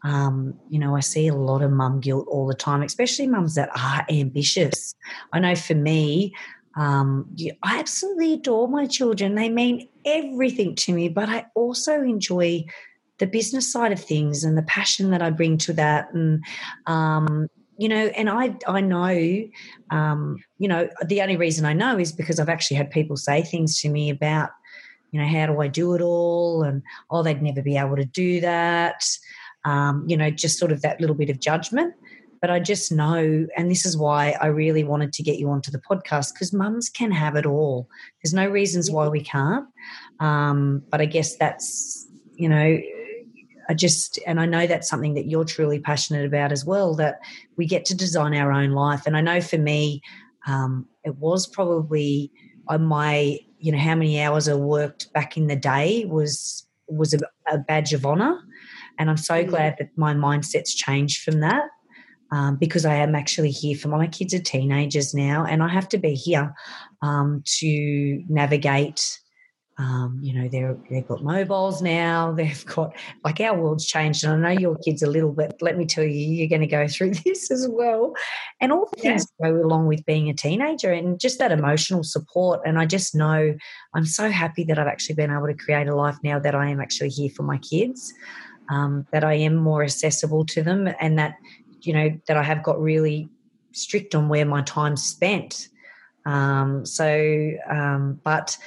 um, you know, I see a lot of mum guilt all the time, especially mums that are ambitious. I know for me, um, I absolutely adore my children. They mean everything to me, but I also enjoy the business side of things and the passion that I bring to that. And um, you know, and I I know, um, you know, the only reason I know is because I've actually had people say things to me about, you know, how do I do it all, and oh, they'd never be able to do that, um, you know, just sort of that little bit of judgment. But I just know, and this is why I really wanted to get you onto the podcast because mums can have it all. There's no reasons why we can't. Um, but I guess that's, you know, I just, and I know that's something that you're truly passionate about as well, that we get to design our own life. And I know for me, um, it was probably on my, you know, how many hours I worked back in the day was was a, a badge of honor. And I'm so mm. glad that my mindset's changed from that. Um, because I am actually here for my kids are teenagers now, and I have to be here um, to navigate um, you know, they're, they've got mobiles now. (laughs) They've got, like, our world's changed. And I know your kids a little bit. Let me tell you, you're going to go (laughs) through this as well. And all the things yeah. go along with being a teenager and just that emotional support. And I just know I'm so happy that I've actually been able to create a life now that I am actually here for my kids, um, that I am more accessible to them, and that, you know, that I have got really strict on where my time's spent. Um, so, um, but,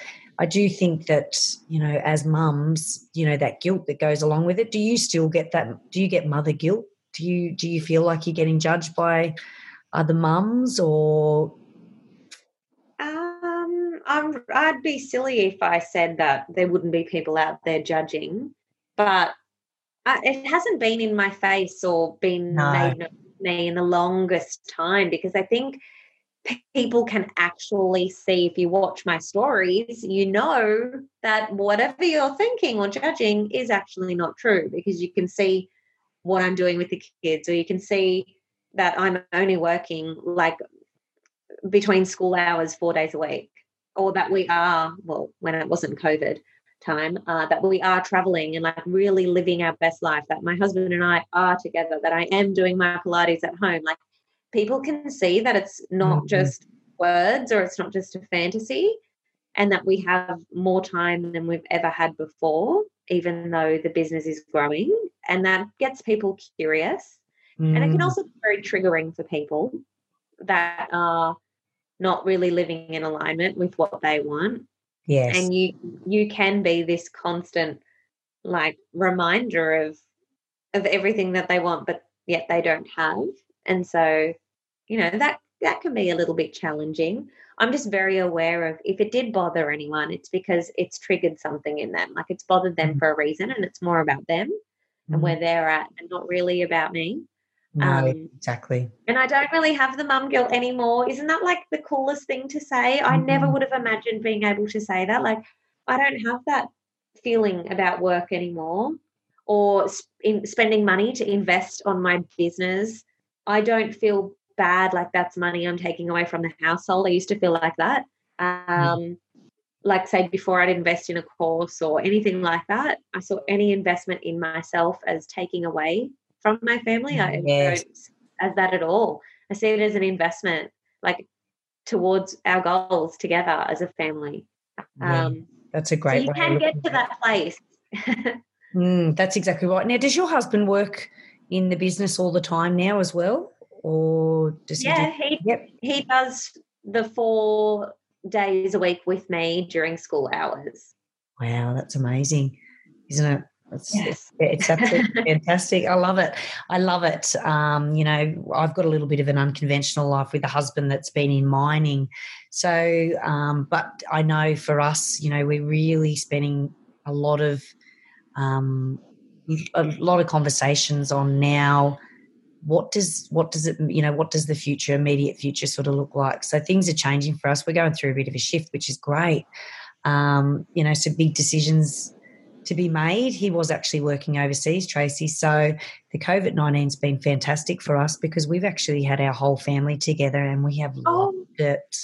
I do think that, you know, as mums, you know, that guilt that goes along with it. Do you still get that? Do you get mother guilt? Do you do you feel like you're getting judged by other mums or um I'm, I'd be silly if I said that there wouldn't be people out there judging, but I, it hasn't been in my face or been no. made known to me in the longest time because I think people can actually see if you watch my stories, you know that whatever you're thinking or judging is actually not true because you can see what I'm doing with the kids, or you can see that I'm only working like between school hours four days a week, or that we are, well, when it wasn't COVID time, uh, that we are traveling and like really living our best life, that my husband and I are together, that I am doing my Pilates at home. Like people can see that it's not mm-hmm. just words or it's not just a fantasy and that we have more time than we've ever had before even though the business is growing and that gets people curious mm. and it can mm. also be very triggering for people that are not really living in alignment with what they want yes and you you can be this constant like reminder of of everything that they want but yet they don't have and so, you know, that that can be a little bit challenging. I'm just very aware of if it did bother anyone, it's because it's triggered something in them. Like it's bothered them mm. for a reason and it's more about them mm. and where they're at and not really about me. No, um, exactly. And I don't really have the mum guilt anymore. Isn't that like the coolest thing to say? Mm-hmm. I never would have imagined being able to say that. Like, I don't have that feeling about work anymore or in spending money to invest on my business. I don't feel bad like that's money I'm taking away from the household. I used to feel like that. Mm. Um. Like, say, before I'd invest in a course or anything like that, I saw any investment in myself as taking away from my family. I yes. don't as that at all. I see it as an investment, like towards our goals together as a family. Yeah, um, that's a great. So you can get to that place. (laughs) mm, that's exactly right. Now, does your husband work in the business all the time now as well, or does yeah, he? Do, he, yep. he does the four days a week with me during school hours. Wow, that's amazing, isn't it? It's, yes. it's, it's absolutely (laughs) fantastic. I love it. I love it. Um, you know, I've got a little bit of an unconventional life with a husband that's been in mining. So, um, but I know for us, you know, we're really spending a lot of um, a lot of conversations on now what does what does it you know what does the future immediate future sort of look like so things are changing for us we're going through a bit of a shift which is great um, you know some big decisions to be made. He was actually working overseas, Tracy. So the COVID 19 has been fantastic for us because we've actually had our whole family together and we have oh. loved it.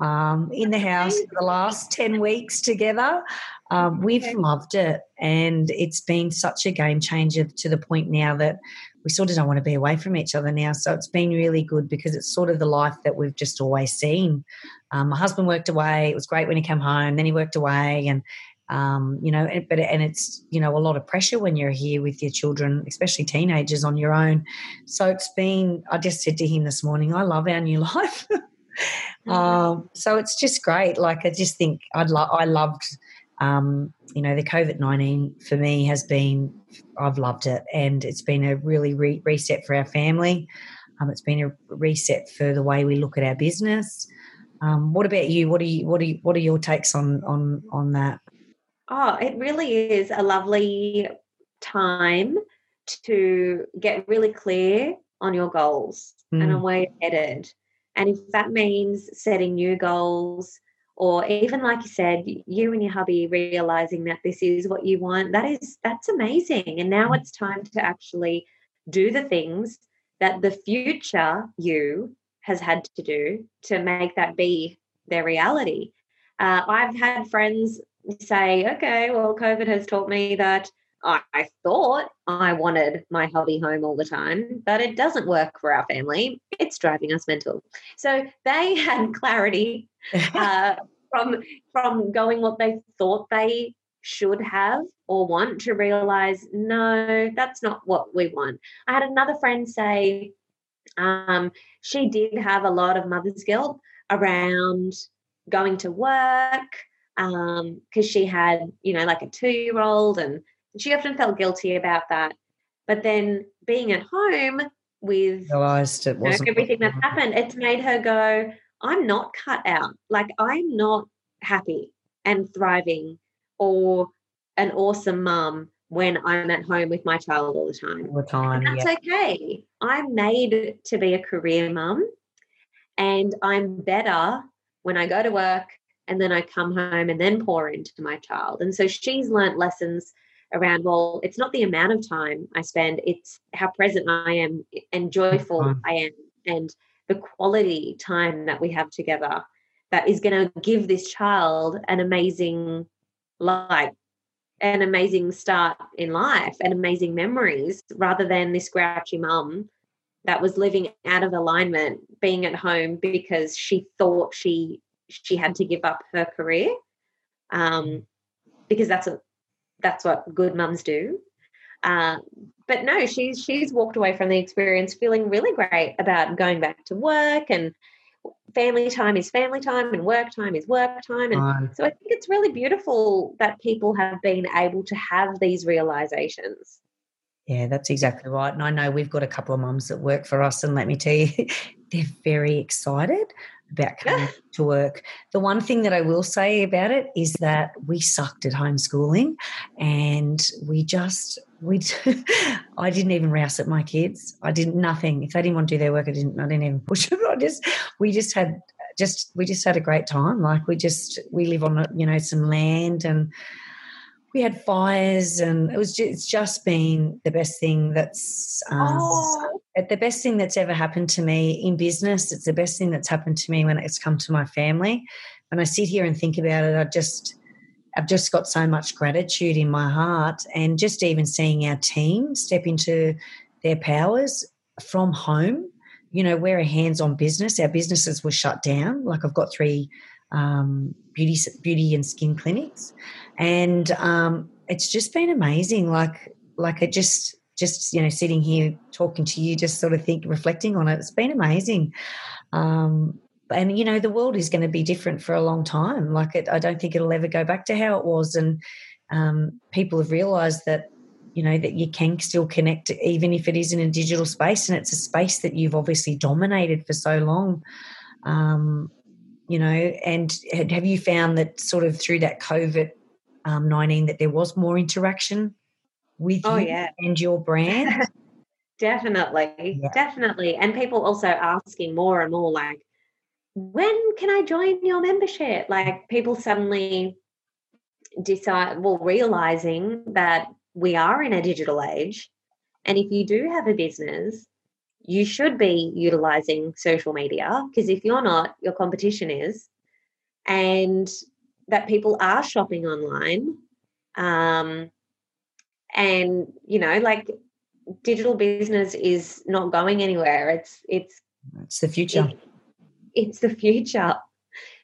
Um, in the house for the last 10 weeks together. Um, we've loved it. And it's been such a game changer to the point now that we sort of don't want to be away from each other now. So it's been really good because it's sort of the life that we've just always seen. Um, my husband worked away. It was great when he came home. Then he worked away, and um, you know, but and it's you know a lot of pressure when you're here with your children, especially teenagers on your own. So it's been. I just said to him this morning, I love our new (laughs) life. Mm-hmm. um, so it's just great. Like I just think I'd lo- I loved. Um, you know, the COVID nineteen for me has been. I've loved it, and it's been a really re- reset for our family. Um, it's been a reset for the way we look at our business. Um, what about you? What are you? What are you, What are your takes on on on that? Oh, it really is a lovely time to get really clear on your goals mm. and on where you're headed. And if that means setting new goals, or even like you said, you and your hubby realizing that this is what you want, that is that's amazing. And now it's time to actually do the things that the future you has had to do to make that be their reality. Uh, I've had friends say, okay, well, COVID has taught me that I, I thought I wanted my hubby home all the time, but it doesn't work for our family. It's driving us mental. So they (laughs) had clarity (laughs) uh, from from going what they thought they should have or want to realize no that's not what we want i had another friend say um, she did have a lot of mother's guilt around going to work because um, she had, you know, like a two year old, and she often felt guilty about that. But then being at home with realized it wasn't know, everything that's happened, it's made her go, I'm not cut out. Like I'm not happy and thriving or an awesome mum when I'm at home with my child all the time. All the time. And that's yeah. okay. I'm made to be a career mum and I'm better when I go to work and then I come home and then pour into my child. And so she's learnt lessons around, well, it's not the amount of time I spend, it's how present I am and joyful mm-hmm. I am and the quality time that we have together that is going to give this child an amazing life an amazing start in life and amazing memories rather than this grouchy mum that was living out of alignment being at home because she thought she she had to give up her career um, because that's a that's what good mums do. Uh, but no, she's she's walked away from the experience feeling really great about going back to work and family time is family time and work time is work time. And so i think it's really beautiful that people have been able to have these realizations. Yeah that's exactly right. And i know we've got a couple of mums that work for us and let me tell you (laughs) they're very excited about coming to work. The one thing that I will say about it is that we sucked at homeschooling and we just we (laughs) I didn't even rouse at my kids. I didn't nothing. If they didn't want to do their work, I didn't. I didn't even push them. (laughs) I just we just had just we just had a great time. Like we just we live on you know some land and we had fires and it was just, it's just been the best thing that's um, oh. the best thing that's ever happened to me in business. It's the best thing that's happened to me when it's come to my family. When I sit here and think about it, I just I've just got so much gratitude in my heart, and just even seeing our team step into their powers from home. You know, we're a hands-on business. Our businesses were shut down. Like I've got three um, beauty beauty and skin clinics, and um, it's just been amazing. Like like it just just you know sitting here talking to you, just sort of think reflecting on it. It's been amazing. Um, and you know the world is going to be different for a long time. Like it, I don't think it'll ever go back to how it was. And um, people have realised that you know that you can still connect even if it is in a digital space and it's a space that you've obviously dominated for so long um, you know, and have you found that sort of through that COVID um, 19 that there was more interaction with oh, you yeah. and your brand? (laughs) definitely, yeah. definitely. And people also asking more and more like, when can I join your membership? Like people suddenly decide, well, realizing that we are in a digital age. And if you do have a business, you should be utilizing social media because if you're not, your competition is. And that people are shopping online. Um, and, you know, like digital business is not going anywhere. It's, it's, it's the future. It, it's the future.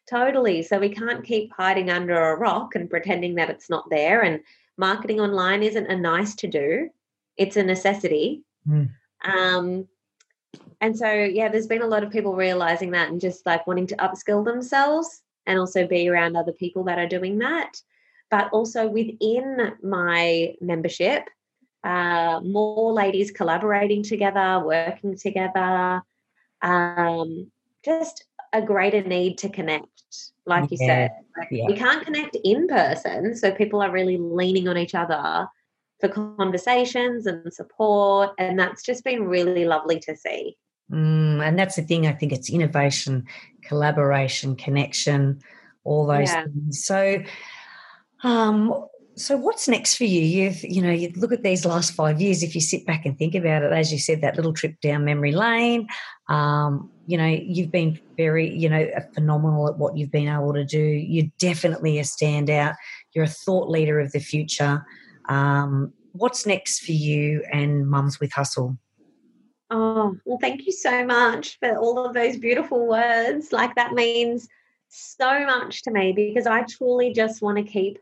Totally. So we can't keep hiding under a rock and pretending that it's not there. And marketing online isn't a nice to do, it's a necessity. Mm. Um, and so, yeah, there's been a lot of people realizing that and just like wanting to upskill themselves and also be around other people that are doing that. But also within my membership, uh, more ladies collaborating together, working together, um, just a greater need to connect, like you said. Like yeah. We can't connect in person, so people are really leaning on each other for conversations and support, and that's just been really lovely to see. Mm, and that's the thing. I think it's innovation, collaboration, connection, all those yeah. things. So, um, so what's next for you? You you know, you look at these last five years. If you sit back and think about it, as you said, that little trip down memory lane. Um, you know, you've been very, you know, phenomenal at what you've been able to do. You're definitely a standout. You're a thought leader of the future. Um, what's next for you and Mums with Hustle? Oh, well, thank you so much for all of those beautiful words. Like, that means so much to me because I truly just want to keep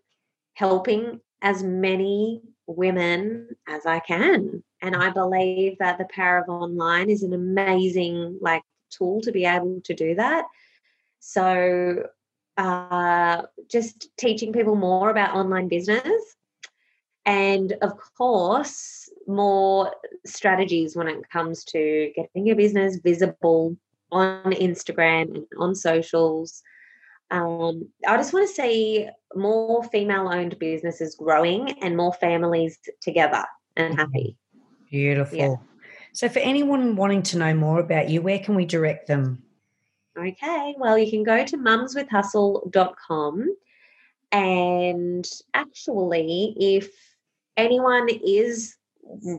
helping as many women as I can. And I believe that the power of online is an amazing like tool to be able to do that. So uh, just teaching people more about online business and of course more strategies when it comes to getting your business visible on Instagram and on socials. Um, I just want to see more female owned businesses growing and more families together and happy. Beautiful. Yeah. So, for anyone wanting to know more about you, where can we direct them? Okay, well, you can go to mumswithhustle.com. And actually, if anyone is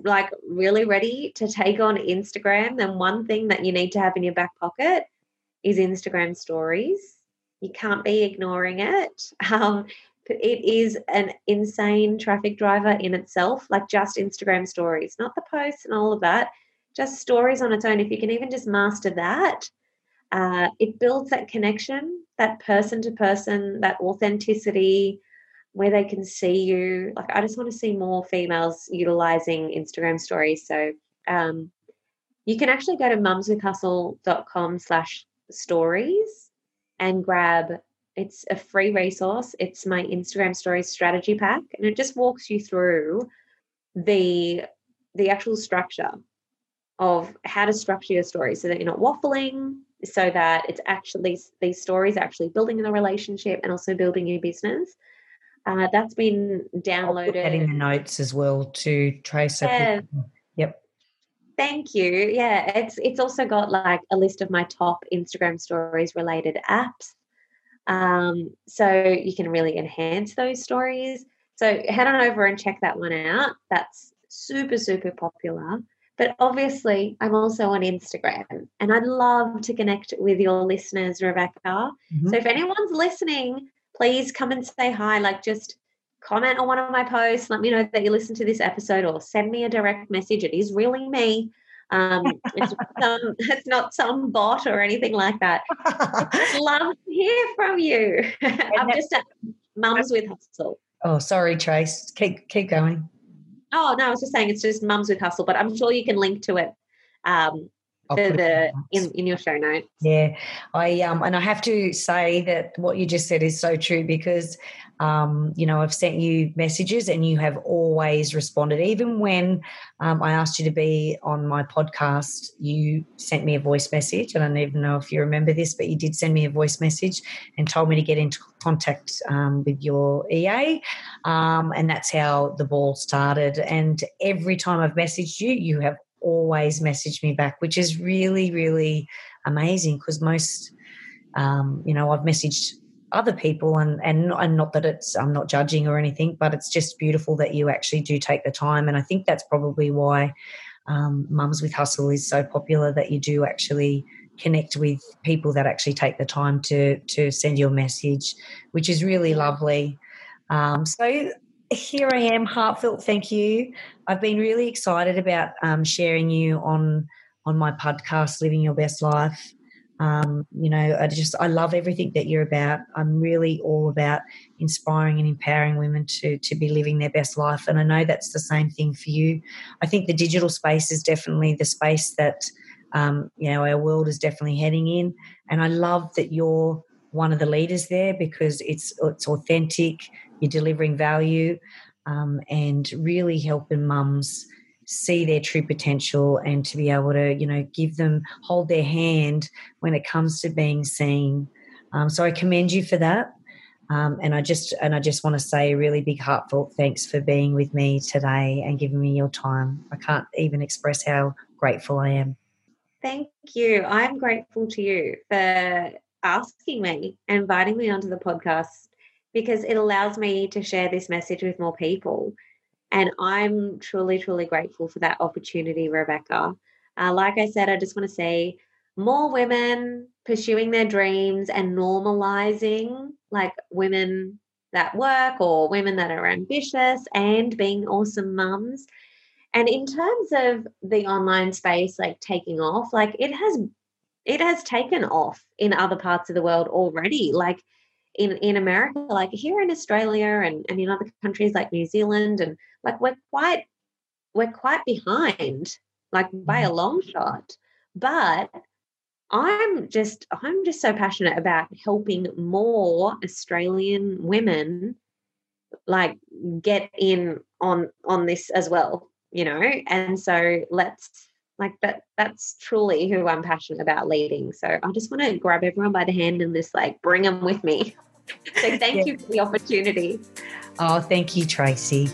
like really ready to take on Instagram, then one thing that you need to have in your back pocket is Instagram stories. You can't be ignoring it. (laughs) Um, it is an insane traffic driver in itself, like just Instagram stories, not the posts and all of that, just stories on its own. If you can even just master that, uh, it builds that connection, that person to person, that authenticity, where they can see you. Like, I just want to see more females utilizing Instagram stories. So, um, you can actually go to mumswithhustle.com slash stories and grab it's a free resource. It's my Instagram stories strategy pack, and it just walks you through the the actual structure of how to structure your story so that you're not waffling, so that it's actually these stories actually building in a relationship and also building your business. Uh, that's been downloaded. That in the notes as well to Trace. Yeah. Yep. Thank you. Yeah, it's it's also got like a list of my top Instagram stories related apps. Um, so you can really enhance those stories. So head on over and check that one out. That's super, super popular. But obviously, I'm also on Instagram and I'd love to connect with your listeners, Rebecca. Mm-hmm. So if anyone's listening, please come and say hi. Like just comment on one of my posts, let me know that you listened to this episode, or send me a direct message. It is really me. Um, it's, (laughs) some, it's not some bot or anything like that. i just (laughs) love to hear from you. I'm just at Mums with Hustle. Oh, sorry, Trace. Keep keep going. Oh no, I was just saying it's just Mums with Hustle, but I'm sure you can link to it um, the, the in, in your show notes. Yeah, I um and I have to say that what you just said is so true because um, you know, I've sent you messages and you have always responded. Even when um, I asked you to be on my podcast, you sent me a voice message. I don't even know if you remember this, but you did send me a voice message and told me to get into contact um, with your EA. Um, and that's how the ball started. And every time I've messaged you, you have always messaged me back, which is really, really amazing because most, um, you know, I've messaged other people and and and not that it's I'm not judging or anything, but it's just beautiful that you actually do take the time, and I think that's probably why um, Mums with Hustle is so popular that you do actually connect with people that actually take the time to to send you a message, which is really lovely. Um, so here I am, heartfelt thank you. I've been really excited about um, sharing you on on my podcast, Living Your Best Life. Um, you know, I just I love everything that you're about. I'm really all about inspiring and empowering women to to be living their best life, and I know that's the same thing for you. I think the digital space is definitely the space that um, you know our world is definitely heading in, and I love that you're one of the leaders there because it's it's authentic. You're delivering value um, and really helping mums see their true potential and to be able to you know give them hold their hand when it comes to being seen. Um, so i commend you for that. Um, and i just and i just want to say a really big heartfelt thanks for being with me today and giving me your time. I can't even express how grateful i am. Thank you. I'm grateful to you for asking me inviting me onto the podcast because it allows me to share this message with more people and I'm truly, truly grateful for that opportunity, Rebecca. Uh, like I said, I just want to say more women pursuing their dreams and normalizing like women that work or women that are ambitious and being awesome mums. And in terms of the online space like taking off, like it has it has taken off in other parts of the world already. Like in in America, like here in Australia and, and in other countries like New Zealand and like we're quite we're quite behind, like by a mm-hmm. long shot. But I'm just I'm just so passionate about helping more Australian women like get in on on this as well, you know? And so let's like that that's truly who I'm passionate about leading. So I just want to grab everyone by the hand and just like bring them with me. So (laughs) thank yeah. you for the opportunity. Oh, thank you, Tracy.